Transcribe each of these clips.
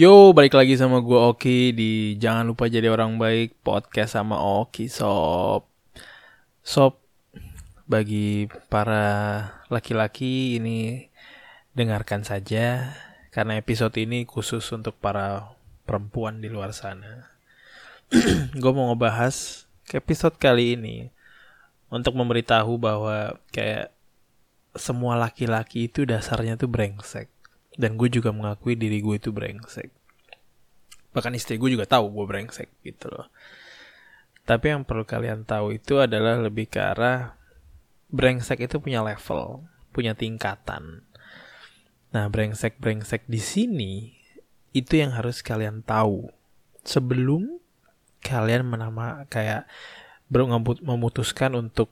Yo, balik lagi sama gue Oki di Jangan Lupa Jadi Orang Baik podcast sama Oki Sob. Sob, bagi para laki-laki ini dengarkan saja karena episode ini khusus untuk para perempuan di luar sana. gue mau ngebahas episode kali ini untuk memberitahu bahwa kayak semua laki-laki itu dasarnya tuh brengsek dan gue juga mengakui diri gue itu brengsek. Bahkan istri gue juga tahu gue brengsek gitu loh. Tapi yang perlu kalian tahu itu adalah lebih ke arah brengsek itu punya level punya tingkatan. Nah brengsek brengsek di sini itu yang harus kalian tahu. Sebelum kalian menama kayak memutuskan untuk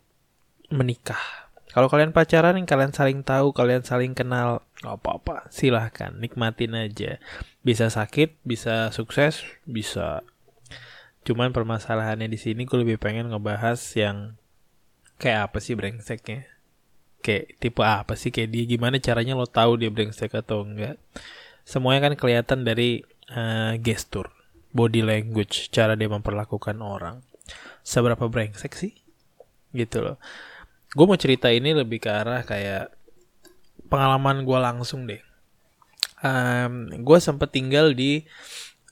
menikah kalau kalian pacaran, kalian saling tahu, kalian saling kenal, nggak apa-apa, silahkan nikmatin aja. Bisa sakit, bisa sukses, bisa. Cuman permasalahannya di sini gue lebih pengen ngebahas yang kayak apa sih brengseknya. Kayak tipe apa sih kayak dia gimana caranya lo tahu dia brengsek atau enggak. Semuanya kan kelihatan dari uh, gestur, body language, cara dia memperlakukan orang. Seberapa brengsek sih? Gitu loh gue mau cerita ini lebih ke arah kayak pengalaman gue langsung deh. Um, gue sempat tinggal di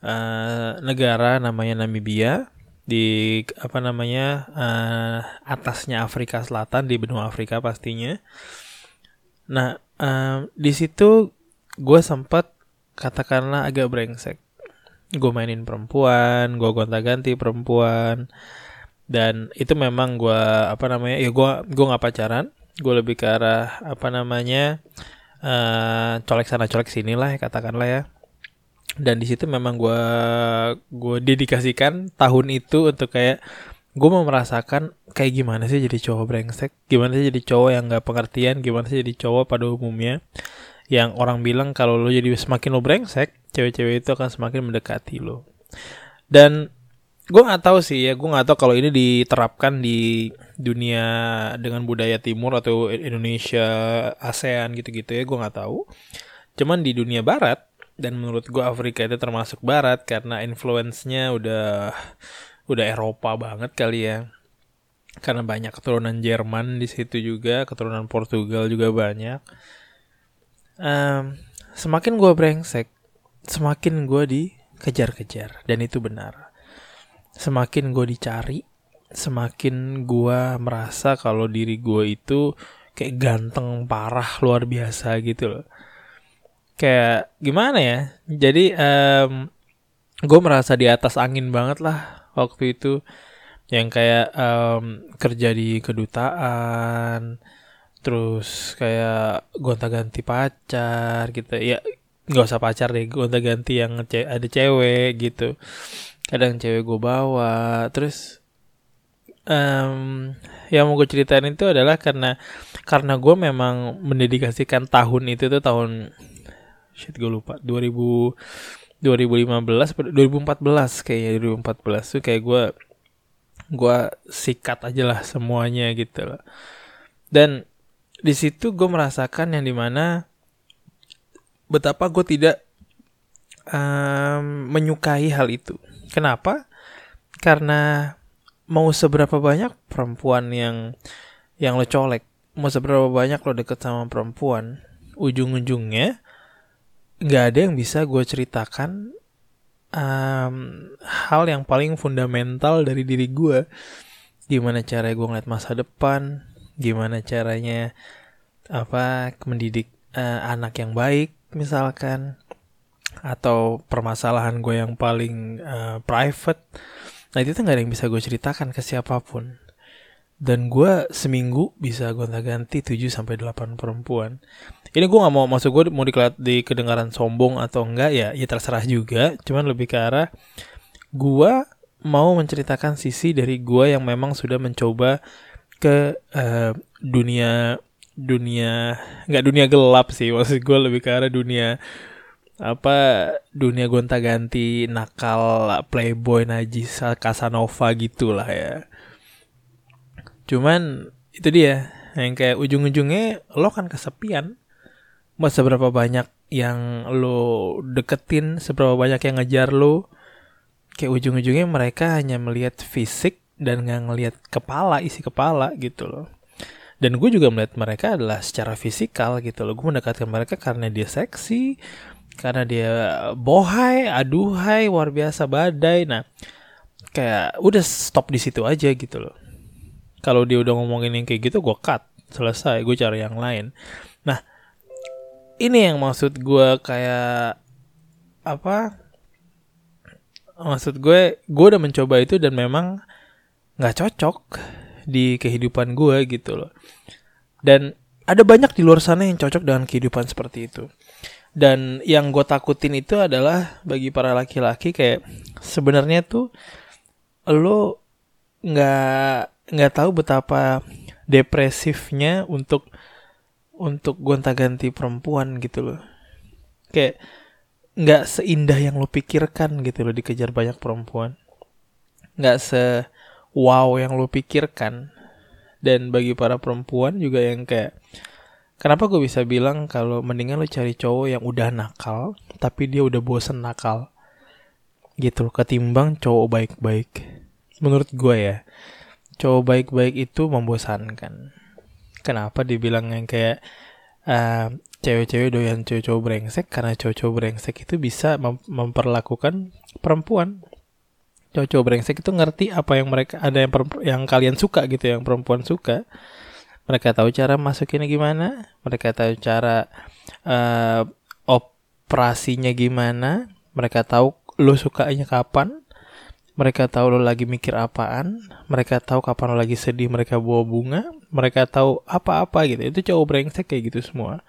uh, negara namanya Namibia di apa namanya uh, atasnya Afrika Selatan di benua Afrika pastinya. Nah um, di situ gue sempat katakanlah agak brengsek. Gue mainin perempuan, gue gonta-ganti perempuan dan itu memang gue apa namanya ya gue gue nggak pacaran. Gue lebih ke arah apa namanya uh, colek sana colek sini lah ya, katakanlah ya. Dan di situ memang gue gue dedikasikan tahun itu untuk kayak gue mau merasakan kayak gimana sih jadi cowok brengsek gimana sih jadi cowok yang nggak pengertian gimana sih jadi cowok pada umumnya. Yang orang bilang kalau lo jadi semakin lo brengsek cewek-cewek itu akan semakin mendekati lo dan gue nggak tahu sih ya gue nggak tahu kalau ini diterapkan di dunia dengan budaya timur atau Indonesia ASEAN gitu-gitu ya gue nggak tahu. Cuman di dunia barat dan menurut gue Afrika itu termasuk barat karena influence-nya udah udah Eropa banget kali ya. Karena banyak keturunan Jerman di situ juga keturunan Portugal juga banyak. Um, semakin gue brengsek semakin gue dikejar-kejar dan itu benar semakin gue dicari semakin gue merasa kalau diri gue itu kayak ganteng parah luar biasa gitu loh. Kayak gimana ya? Jadi um, gue merasa di atas angin banget lah waktu itu. Yang kayak um, kerja di kedutaan terus kayak gonta-ganti pacar gitu. Ya nggak usah pacar deh gonta-ganti yang ada cewek gitu kadang cewek gue bawa. Terus um, yang mau gue ceritain itu adalah karena karena gue memang mendedikasikan tahun itu tuh tahun shit gue lupa. 2000 2015 2014 kayaknya 2014 tuh kayak gue gue sikat aja lah semuanya gitu loh. Dan di situ gue merasakan yang di mana betapa gue tidak um, menyukai hal itu Kenapa? Karena mau seberapa banyak perempuan yang yang lo colek, mau seberapa banyak lo deket sama perempuan, ujung-ujungnya nggak ada yang bisa gue ceritakan um, hal yang paling fundamental dari diri gue. Gimana cara gue ngeliat masa depan, gimana caranya apa mendidik uh, anak yang baik misalkan atau permasalahan gue yang paling uh, private nah itu tuh gak ada yang bisa gue ceritakan ke siapa pun dan gue seminggu bisa gonta-ganti 7 sampai 8 perempuan. Ini gue gak mau masuk gue mau dikelat di kedengaran sombong atau enggak ya, ya terserah juga. Cuman lebih ke arah gue mau menceritakan sisi dari gue yang memang sudah mencoba ke uh, dunia dunia nggak dunia gelap sih maksud gue lebih ke arah dunia apa dunia gonta-ganti nakal playboy najis Casanova gitulah ya. Cuman itu dia yang kayak ujung-ujungnya lo kan kesepian. Mau seberapa banyak yang lo deketin seberapa banyak yang ngejar lo. Kayak ujung-ujungnya mereka hanya melihat fisik dan nggak ngelihat kepala isi kepala gitu loh. Dan gue juga melihat mereka adalah secara fisikal gitu loh. Gue mendekatkan mereka karena dia seksi karena dia bohai aduhai luar biasa badai. Nah kayak udah stop di situ aja gitu loh. Kalau dia udah ngomongin yang kayak gitu gue cut selesai gue cari yang lain. Nah ini yang maksud gue kayak apa maksud gue gue udah mencoba itu dan memang nggak cocok di kehidupan gue gitu loh. Dan ada banyak di luar sana yang cocok dengan kehidupan seperti itu dan yang gue takutin itu adalah bagi para laki-laki kayak sebenarnya tuh lo nggak nggak tahu betapa depresifnya untuk untuk gonta-ganti perempuan gitu loh. Kayak nggak seindah yang lo pikirkan gitu loh dikejar banyak perempuan. Nggak se wow yang lo pikirkan. Dan bagi para perempuan juga yang kayak Kenapa gue bisa bilang kalau mendingan lo cari cowok yang udah nakal, tapi dia udah bosen nakal. Gitu ketimbang cowok baik-baik. Menurut gue ya, cowok baik-baik itu membosankan kenapa dibilang yang kayak uh, cewek-cewek doyan cowok-cowok brengsek karena cowok-cowok brengsek itu bisa mem memperlakukan perempuan cowok-cowok brengsek itu ngerti apa yang mereka ada yang yang kalian suka gitu yang perempuan suka mereka tahu cara masukinnya gimana mereka tahu cara uh, operasinya gimana mereka tahu lo sukanya kapan mereka tahu lo lagi mikir apaan, mereka tahu kapan lo lagi sedih, mereka bawa bunga, mereka tahu apa-apa gitu. Itu cowok brengsek kayak gitu semua.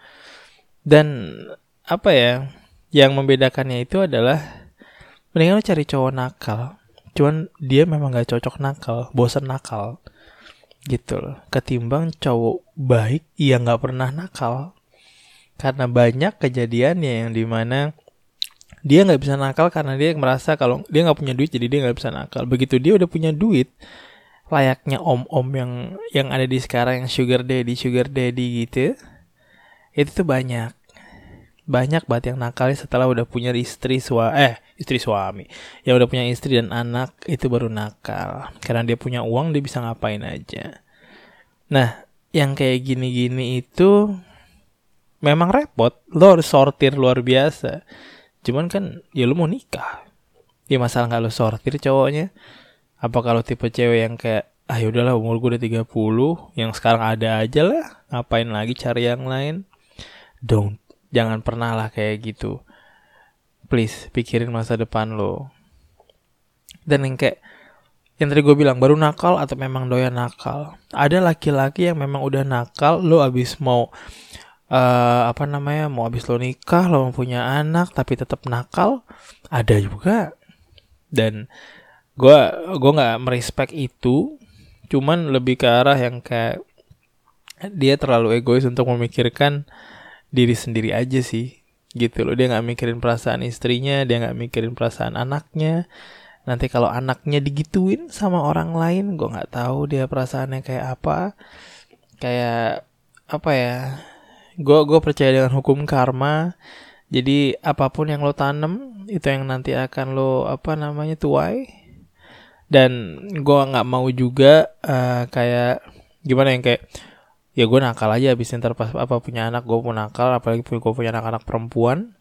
Dan apa ya, yang membedakannya itu adalah mendingan lo cari cowok nakal. Cuman dia memang gak cocok nakal, bosan nakal. Gitu loh. Ketimbang cowok baik yang gak pernah nakal. Karena banyak kejadiannya yang di mana dia nggak bisa nakal karena dia merasa kalau dia nggak punya duit jadi dia nggak bisa nakal begitu dia udah punya duit layaknya om-om yang yang ada di sekarang yang sugar daddy sugar daddy gitu itu tuh banyak banyak banget yang nakal setelah udah punya istri sua eh istri suami. Yang udah punya istri dan anak itu baru nakal. Karena dia punya uang dia bisa ngapain aja. Nah yang kayak gini-gini itu memang repot. Lo harus sortir luar biasa. Cuman kan ya lu mau nikah. Ya masalah nggak lu sortir cowoknya. Apa kalau tipe cewek yang kayak ah yaudahlah umur gue udah 30 yang sekarang ada aja lah ngapain lagi cari yang lain? Don't jangan pernah lah kayak gitu. Please pikirin masa depan lo. Dan yang kayak yang tadi gue bilang baru nakal atau memang doyan nakal? Ada laki-laki yang memang udah nakal lo abis mau uh, apa namanya mau habis lo nikah lo mau punya anak tapi tetap nakal ada juga. Dan gue gue nggak merespek itu cuman lebih ke arah yang kayak dia terlalu egois untuk memikirkan diri sendiri aja sih gitu loh. Dia nggak mikirin perasaan istrinya dia nggak mikirin perasaan anaknya. Nanti kalau anaknya digituin sama orang lain gue nggak tahu dia perasaannya kayak apa. Kayak apa ya gue gue percaya dengan hukum karma. Jadi apa pun yang lo tanam itu yang nanti akan lo apa namanya tuai. Dan gue nggak mau juga uh, kayak gimana yang kayak ya gue nakal aja abis ntar pas apa punya anak gue mau nakal apalagi gue punya anak-anak perempuan.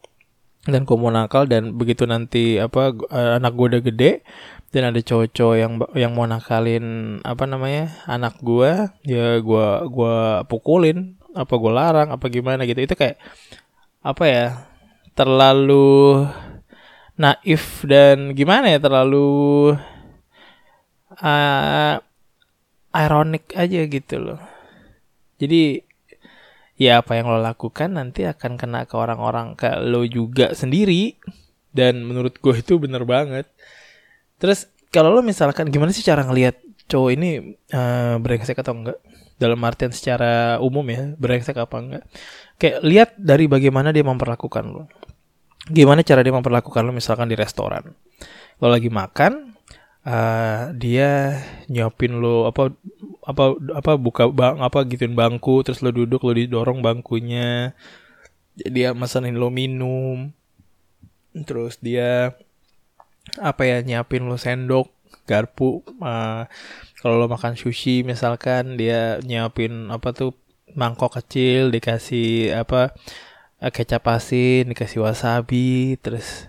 Dan gue mau nakal dan begitu nanti apa uh, anak gue udah gede dan ada cowok-cowok yang yang mau nakalin apa namanya anak gue ya gue gua pukulin. Apa gue larang apa gimana gitu. Itu kayak apa ya terlalu naif dan gimana ya terlalu uh, ironik aja gitu loh jadi ya apa yang lo lakukan nanti akan kena ke orang-orang ke lo juga sendiri. Dan menurut gue itu bener banget. Terus kalau lo misalkan gimana sih cara ngelihat cowok ini uh, brengsek atau enggak? Dalam artian secara umum ya brengsek apa enggak? Kayak lihat dari bagaimana dia memperlakukan lo. Gimana cara dia memperlakukan lo misalkan di restoran. Lo lagi makan uh, dia nyopin lo apa apa apa buka bang apa gituin bangku terus lo duduk lo didorong bangkunya. Dia mesenin lo minum. Terus dia apa ya nyiapin lo sendok garpu uh, kalau lo makan sushi misalkan dia nyiapin apa tuh mangkok kecil dikasih apa eh, kecap asin dikasih wasabi terus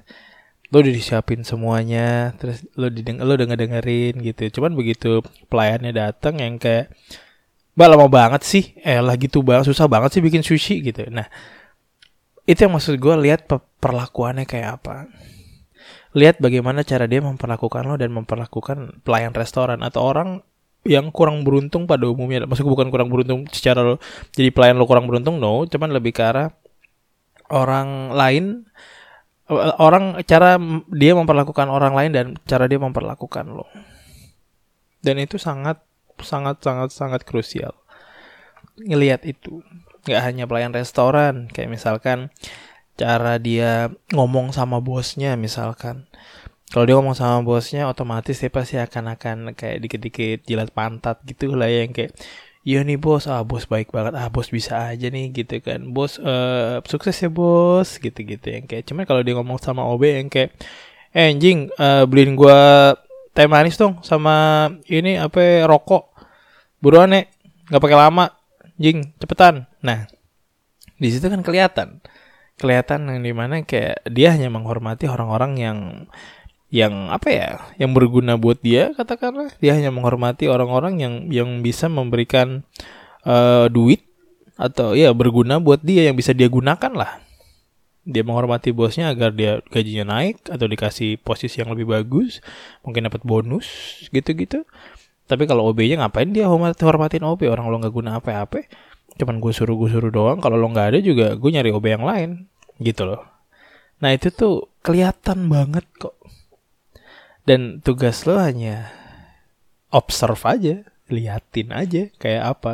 lo udah disiapin semuanya terus lo dideng lo denger dengerin gitu. Cuman begitu pelayannya datang yang kayak Mbak lama banget sih? Eh lah gitu banget susah banget sih bikin sushi gitu. Nah itu yang maksud gue lihat perlakuannya kayak apa. Lihat bagaimana cara dia memperlakukan lo dan memperlakukan pelayan restoran atau orang yang kurang beruntung pada umumnya. Maksudku bukan kurang beruntung secara lo jadi pelayan lo kurang beruntung no. Cuman lebih ke arah orang lain orang cara dia memperlakukan orang lain dan cara dia memperlakukan lo. Dan itu sangat sangat sangat sangat krusial. Ngelihat itu. Nggak hanya pelayan restoran kayak misalkan cara dia ngomong sama bosnya misalkan. Kalau dia ngomong sama bosnya otomatis dia pasti akan akan kayak dikit-dikit jilat pantat gitu lah yang kayak iya nih bos. Ah bos baik banget. Ah bos bisa aja nih gitu kan. Bos uh, sukses ya bos gitu-gitu yang kayak. Cuman kalau dia ngomong sama OB yang kayak eh anjing uh, beliin gua teh manis dong sama ini apa rokok. Buruan nek. Nggak pakai lama. Jing cepetan. Nah di situ kan kelihatan. Kelihatan yang di mana kayak dia hanya menghormati orang-orang yang yang apa ya yang berguna buat dia katakanlah dia hanya menghormati orang-orang yang yang bisa memberikan uh, duit atau ya berguna buat dia yang bisa dia gunakan lah dia menghormati bosnya agar dia gajinya naik atau dikasih posisi yang lebih bagus mungkin dapat bonus gitu-gitu tapi kalau OB-nya ngapain dia hormat hormatin OB orang lo nggak guna apa-apa. Cuman gue suruh gue suruh doang. Kalau lo nggak ada juga gue nyari OB yang lain gitu loh. Nah itu tuh kelihatan banget kok. Dan tugas lo hanya observe aja, liatin aja kayak apa.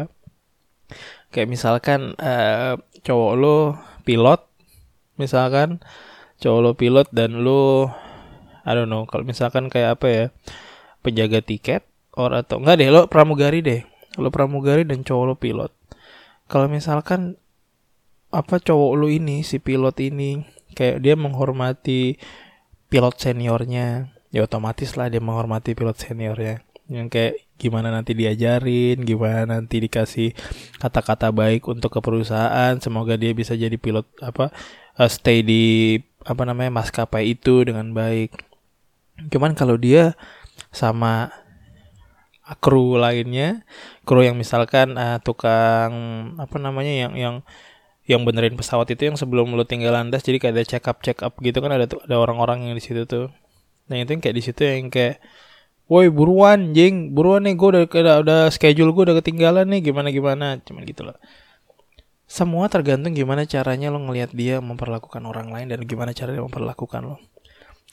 Kayak misalkan uh, cowok lo pilot, misalkan cowok lo pilot dan lo, I don't know, kalau misalkan kayak apa ya, penjaga tiket, or atau enggak deh lo pramugari deh lo pramugari dan cowok lo pilot kalau misalkan apa cowok lo ini si pilot ini kayak dia menghormati pilot seniornya ya otomatis lah dia menghormati pilot seniornya yang kayak gimana nanti diajarin gimana nanti dikasih kata-kata baik untuk ke perusahaan semoga dia bisa jadi pilot apa uh, stay di apa namanya maskapai itu dengan baik cuman kalau dia sama kru lainnya, kru yang misalkan uh, tukang apa namanya yang yang yang benerin pesawat itu yang sebelum lu tinggal landas jadi kayak ada check up check up gitu kan ada ada orang-orang yang di situ tuh. Nah itu yang kayak di situ yang kayak Woi buruan jing buruan nih gue udah, udah udah schedule gue udah ketinggalan nih gimana gimana cuman gitu loh semua tergantung gimana caranya lo ngelihat dia memperlakukan orang lain dan gimana cara dia memperlakukan lo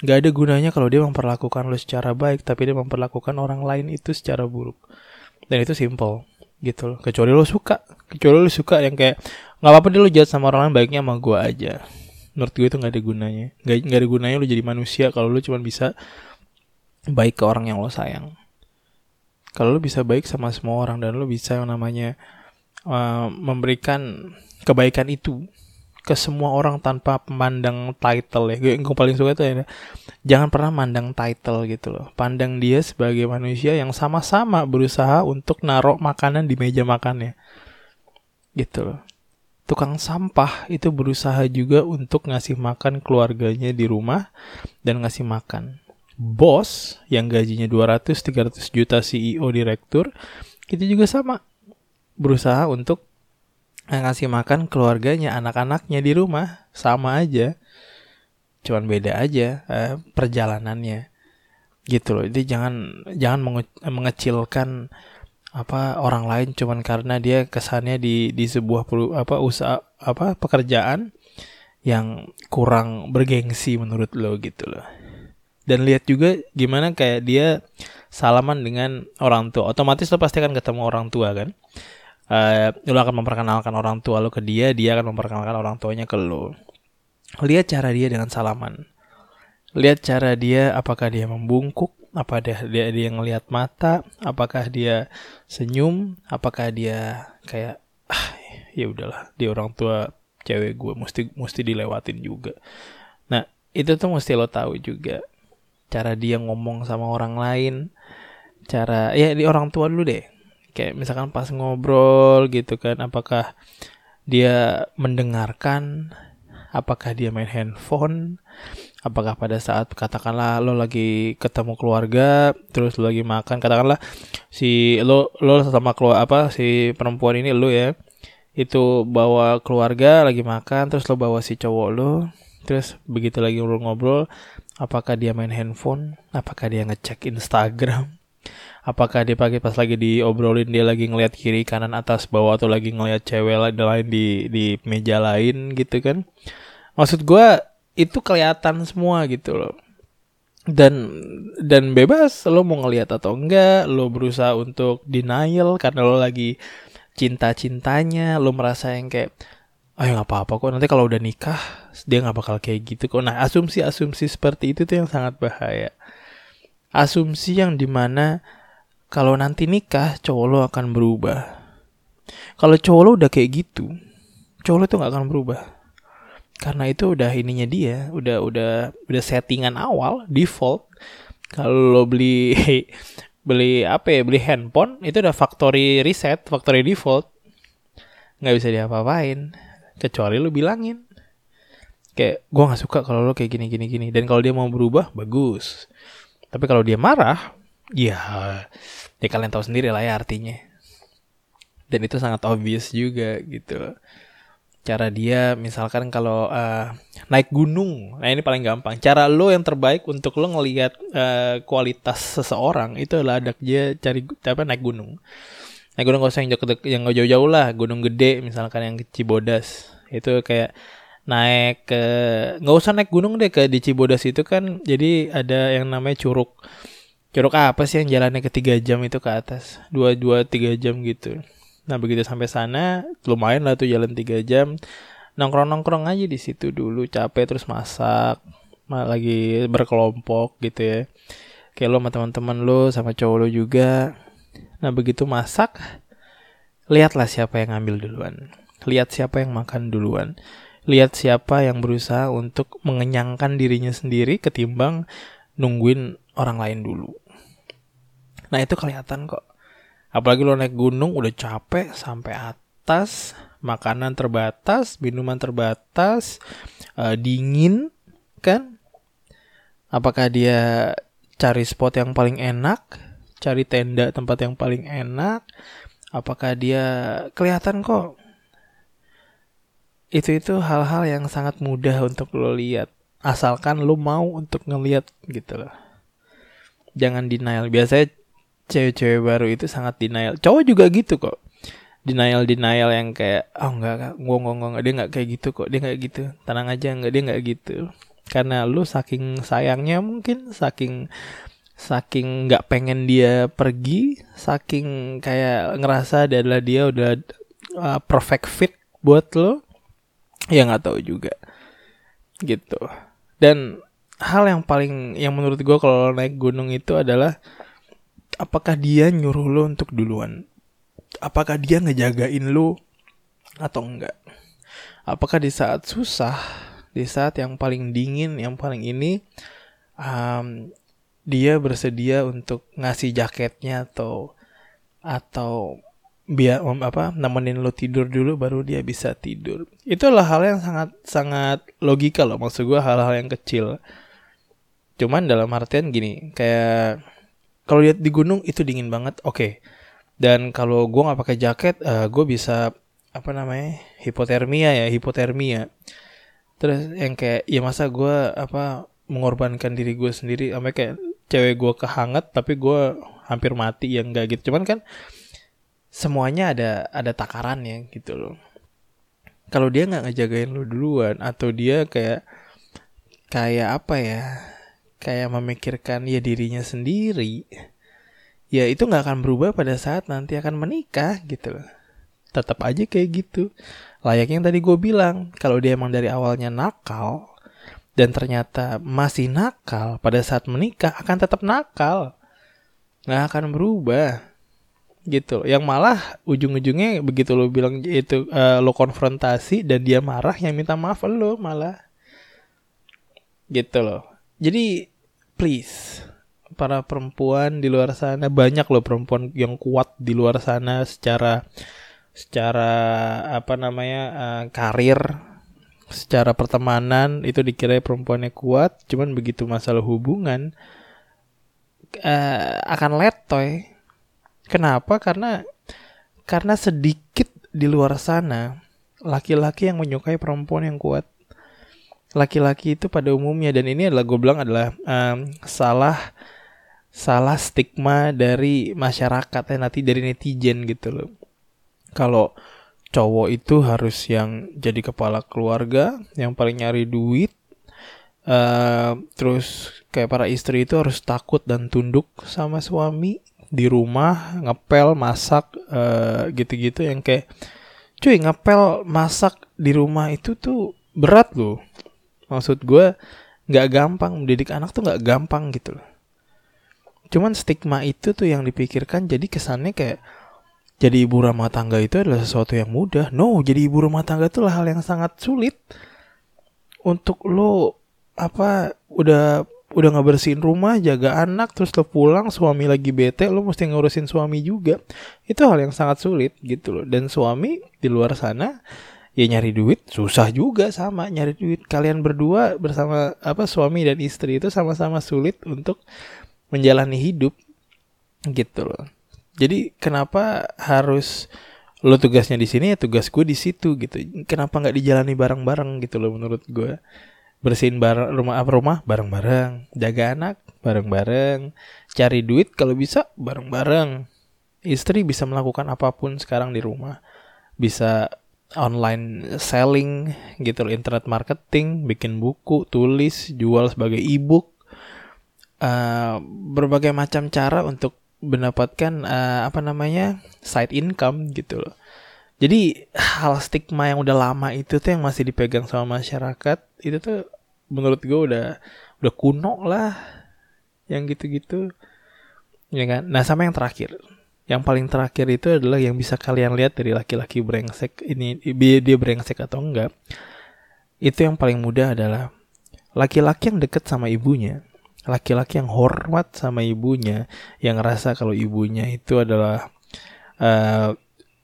Gak ada gunanya kalau dia memperlakukan lo secara baik, tapi dia memperlakukan orang lain itu secara buruk. Dan itu simple gitu loh. Kecuali lo suka, kecuali lo suka yang kayak nggak apa-apa dia lo jahat sama orang lain baiknya sama gue aja. Menurut gue itu nggak ada gunanya. Gak, gak ada gunanya lo jadi manusia kalau lo cuma bisa baik ke orang yang lo sayang. Kalau lo bisa baik sama semua orang dan lo bisa yang namanya uh, memberikan kebaikan itu ke semua orang tanpa memandang title ya. Gue yang paling suka itu ya. Jangan pernah mandang title gitu loh. Pandang dia sebagai manusia yang sama-sama berusaha untuk naruh makanan di meja makannya. Gitu loh. Tukang sampah itu berusaha juga untuk ngasih makan keluarganya di rumah dan ngasih makan. Bos yang gajinya 200-300 juta CEO direktur itu juga sama berusaha untuk ngasih makan keluarganya, anak-anaknya di rumah sama aja. Cuman beda aja eh, perjalanannya. Gitu loh. Jadi jangan jangan menge mengecilkan apa orang lain cuman karena dia kesannya di di sebuah peru, apa usaha apa pekerjaan yang kurang bergengsi menurut lo gitu loh. Dan lihat juga gimana kayak dia salaman dengan orang tua. Otomatis lo pasti akan ketemu orang tua kan uh, lu akan memperkenalkan orang tua lu ke dia, dia akan memperkenalkan orang tuanya ke lu. Lihat cara dia dengan salaman. Lihat cara dia apakah dia membungkuk, apa dia dia, dia ngelihat mata, apakah dia senyum, apakah dia kayak ah ya udahlah, dia orang tua cewek gue mesti mesti dilewatin juga. Nah itu tuh mesti lo tahu juga cara dia ngomong sama orang lain cara ya di orang tua dulu deh. Kayak misalkan pas ngobrol gitu kan apakah dia mendengarkan? Apakah dia main handphone apakah pada saat katakanlah lo lagi ketemu keluarga terus lo lagi makan katakanlah si lo lo sama keluar apa si perempuan ini lo ya itu bawa keluarga lagi makan terus lo bawa si cowok lo terus begitu lagi ngobrol-ngobrol apakah dia main handphone? Apakah dia ngecek Instagram? Apakah dia pagi pas lagi diobrolin dia lagi ngeliat kiri kanan atas bawah atau lagi ngeliat cewek lain di di meja lain gitu kan? Maksud gue itu kelihatan semua gitu loh dan dan bebas lo mau ngeliat atau enggak lo berusaha untuk denial karena lo lagi cinta cintanya lo merasa yang kayak ayo nggak apa-apa kok nanti kalau udah nikah dia nggak bakal kayak gitu kok nah asumsi asumsi seperti itu tuh yang sangat bahaya asumsi yang di mana kalau nanti nikah cowok lo akan berubah. Kalau cowok lo udah kayak gitu, cowok lo tuh gak akan berubah. Karena itu udah ininya dia, udah udah udah settingan awal default. Kalau lo beli beli apa ya beli handphone itu udah factory reset, factory default. Nggak bisa diapa-apain kecuali lo bilangin. Kayak gue nggak suka kalau lo kayak gini gini gini. Dan kalau dia mau berubah bagus. Tapi kalau dia marah ya ya kalian tahu sendiri lah ya artinya. Dan itu sangat obvious juga gitu cara dia misalkan kalau uh, naik gunung. Nah ini paling gampang. Cara lo yang terbaik untuk lo ngelihat uh, kualitas seseorang itu adalah ada dia cari apa naik gunung. Naik gunung gak usah yang jauh yang jauh-jauh lah. Gunung gede misalkan yang Cibodas. Itu kayak naik ke nggak usah naik gunung deh ke di Cibodas itu kan jadi ada yang namanya curug. Curug apa sih yang jalannya ke tiga jam itu ke atas? Dua dua tiga jam gitu nah begitu sampai sana lumayan lah tuh jalan tiga jam. Nongkrong nongkrong aja di situ dulu capek terus masak lagi berkelompok gitu ya. Kayak lo sama teman-teman lo sama cowok lo juga. Nah begitu masak lihatlah siapa yang ngambil duluan. Lihat siapa yang makan duluan. Lihat siapa yang berusaha untuk mengenyangkan dirinya sendiri ketimbang nungguin orang lain dulu. Nah itu kelihatan kok. Apalagi lo naik gunung udah capek sampai atas, makanan terbatas, minuman terbatas, uh, dingin kan? Apakah dia cari spot yang paling enak, cari tenda tempat yang paling enak? Apakah dia kelihatan kok? Itu itu hal-hal yang sangat mudah untuk lo lihat asalkan lo mau untuk ngeliat gitu loh jangan denial biasanya cewek-cewek baru itu sangat denial. Cowok juga gitu kok. Denial denial yang kayak oh enggak gue enggak, enggak, dia enggak kayak gitu kok dia enggak gitu. Tenang aja enggak dia enggak gitu. Karena lu saking sayangnya mungkin saking saking nggak pengen dia pergi saking kayak ngerasa adalah dia udah uh, perfect fit buat lo ya nggak tahu juga. Gitu. Dan hal yang paling yang menurut gue kalau naik gunung itu adalah apakah dia nyuruh lo untuk duluan? Apakah dia ngejagain lo atau enggak? Apakah di saat susah di saat yang paling dingin yang paling ini um, dia bersedia untuk ngasih jaketnya atau atau biar um, apa nemenin lo tidur dulu baru dia bisa tidur? Itulah hal yang sangat sangat logika loh maksud gue hal-hal yang kecil. Cuman dalam artian gini kayak kalau lihat di gunung itu dingin banget oke. Okay. dan kalau gue nggak pakai jaket uh, eh, gue bisa apa namanya hipotermia ya hipotermia. Terus yang kayak ya masa gue apa mengorbankan diri gue sendiri sampai kayak cewek gue kehangat tapi gue hampir mati yang enggak gitu. Cuman kan semuanya ada ada takarannya gitu loh. Kalau dia nggak ngejagain lo duluan atau dia kayak kayak apa ya kayak memikirkan ya dirinya sendiri ya itu nggak akan berubah pada saat nanti akan menikah gitu loh. Tetap aja kayak gitu. Layaknya yang tadi gue bilang kalau dia emang dari awalnya nakal dan ternyata masih nakal pada saat menikah akan tetap nakal. Nggak akan berubah gitu yang malah ujung-ujungnya begitu lo bilang itu uh, lo konfrontasi dan dia marah yang minta maaf lo malah gitu loh jadi please para perempuan di luar sana banyak loh perempuan yang kuat di luar sana secara secara apa namanya uh, karir secara pertemanan itu dikira perempuannya kuat. Cuman begitu masalah hubungan uh, akan letoy. Kenapa? Karena karena sedikit di luar sana laki-laki yang menyukai perempuan yang kuat laki-laki itu pada umumnya. Dan ini adalah gue bilang adalah um, salah salah stigma dari masyarakat ya nanti dari netizen gitu loh. Kalau cowok itu harus yang jadi kepala keluarga yang paling nyari duit uh, terus kayak para istri itu harus takut dan tunduk sama suami di rumah ngepel masak uh, gitu-gitu yang kayak cuy ngepel masak di rumah itu tuh berat loh maksud gue nggak gampang mendidik anak tuh nggak gampang gitu loh cuman stigma itu tuh yang dipikirkan jadi kesannya kayak jadi ibu rumah tangga itu adalah sesuatu yang mudah. No, jadi ibu rumah tangga itu hal yang sangat sulit untuk lo apa udah udah nggak bersihin rumah, jaga anak, terus lo pulang suami lagi bete, lo mesti ngurusin suami juga. Itu hal yang sangat sulit gitu loh. Dan suami di luar sana ya nyari duit susah juga sama nyari duit. Kalian berdua bersama apa suami dan istri itu sama-sama sulit untuk menjalani hidup gitu loh. Jadi kenapa harus lo tugasnya di sini ya tugas gue di situ gitu. Kenapa nggak dijalani bareng-bareng gitu loh menurut gue. Bersihin bareng rumah apa rumah bareng-bareng, jaga anak bareng-bareng, cari duit kalau bisa bareng-bareng. Istri bisa melakukan apa pun sekarang di rumah. Bisa online selling gitu loh, internet marketing, bikin buku, tulis, jual sebagai e-book. Uh, berbagai macam cara untuk mendapatkan uh, apa namanya side income gitu loh. Jadi hal stigma yang udah lama itu tuh yang masih dipegang sama masyarakat itu tuh menurut gue udah udah kuno lah yang gitu-gitu ya kan. Nah sama yang terakhir, yang paling terakhir itu adalah yang bisa kalian lihat dari laki-laki brengsek ini dia brengsek atau enggak. Itu yang paling mudah adalah laki-laki yang deket sama ibunya laki-laki yang hormat sama ibunya yang ngerasa kalau ibunya itu adalah uh,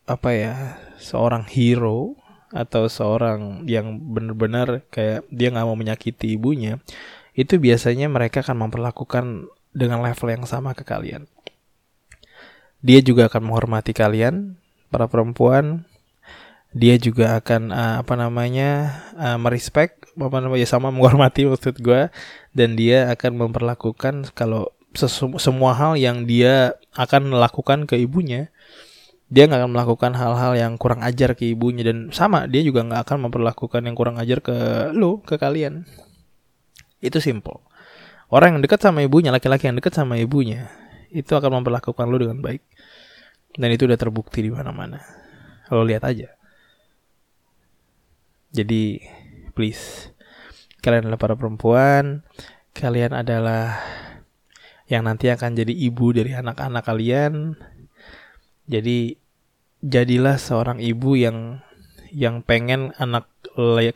apa ya seorang hero atau seorang yang benar-benar kayak dia nggak mau menyakiti ibunya itu biasanya mereka akan memperlakukan dengan level yang sama ke kalian dia juga akan menghormati kalian para perempuan. Dia juga akan uh, apa namanya uh, merespek apa namanya ya sama menghormati maksud gue dan dia akan memperlakukan kalau semua hal yang dia akan melakukan ke ibunya dia nggak akan melakukan hal-hal yang kurang ajar ke ibunya. Dan sama dia juga nggak akan memperlakukan yang kurang ajar ke lo ke kalian. Itu simple. Orang yang dekat sama ibunya laki-laki yang dekat sama ibunya itu akan memperlakukan lo dengan baik. Dan itu udah terbukti di mana-mana. Lo lihat aja. Jadi please. Kalian adalah para perempuan, kalian adalah yang nanti akan jadi ibu dari anak-anak kalian. Jadi jadilah seorang ibu yang yang pengen anak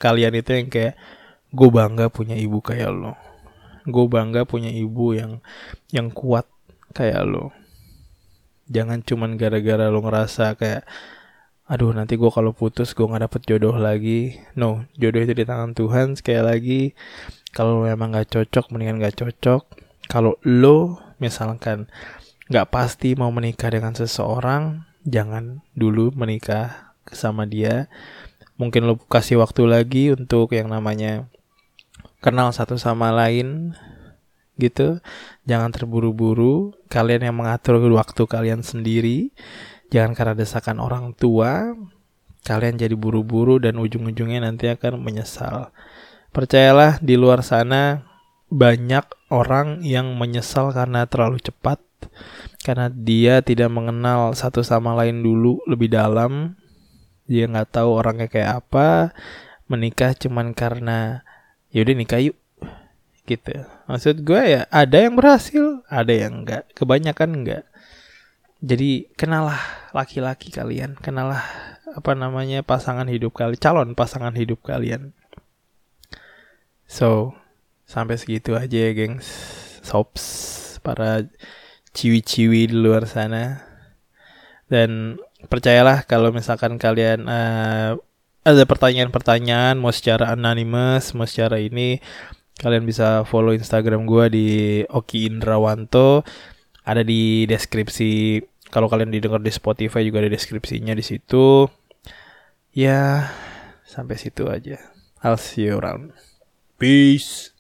kalian itu yang kayak gue bangga punya ibu kayak lo. Gue bangga punya ibu yang yang kuat kayak lo. Jangan cuman gara-gara lo ngerasa kayak aduh nanti gue kalau putus gue nggak dapet jodoh lagi. No jodoh itu di tangan Tuhan. Sekali lagi kalau memang nggak cocok mendingan nggak cocok. Kalau lo misalkan nggak pasti mau menikah dengan seseorang jangan dulu menikah sama dia. Mungkin lo kasih waktu lagi untuk yang namanya kenal satu sama lain gitu jangan terburu-buru kalian yang mengatur waktu kalian sendiri Jangan karena desakan orang tua, kalian jadi buru-buru dan ujung-ujungnya nanti akan menyesal. Percayalah di luar sana banyak orang yang menyesal karena terlalu cepat. Karena dia tidak mengenal satu sama lain dulu lebih dalam. Dia nggak tahu orangnya kayak apa. Menikah cuman karena yaudah nikah yuk gitu. Maksud gue ya ada yang berhasil, ada yang enggak. Kebanyakan enggak Jadi kenalah laki-laki kalian, kenalah apa namanya pasangan hidup kalian, calon pasangan hidup kalian. So, sampai segitu aja ya, gengs. Sops para ciwi-ciwi di luar sana. Dan percayalah kalau misalkan kalian uh, ada pertanyaan-pertanyaan mau secara anonymous, mau secara ini kalian bisa follow Instagram gue di Oki Indrawanto ada di deskripsi kalau kalian didengar di Spotify juga ada deskripsinya di situ. Ya, sampai situ aja. I'll see you around. Peace.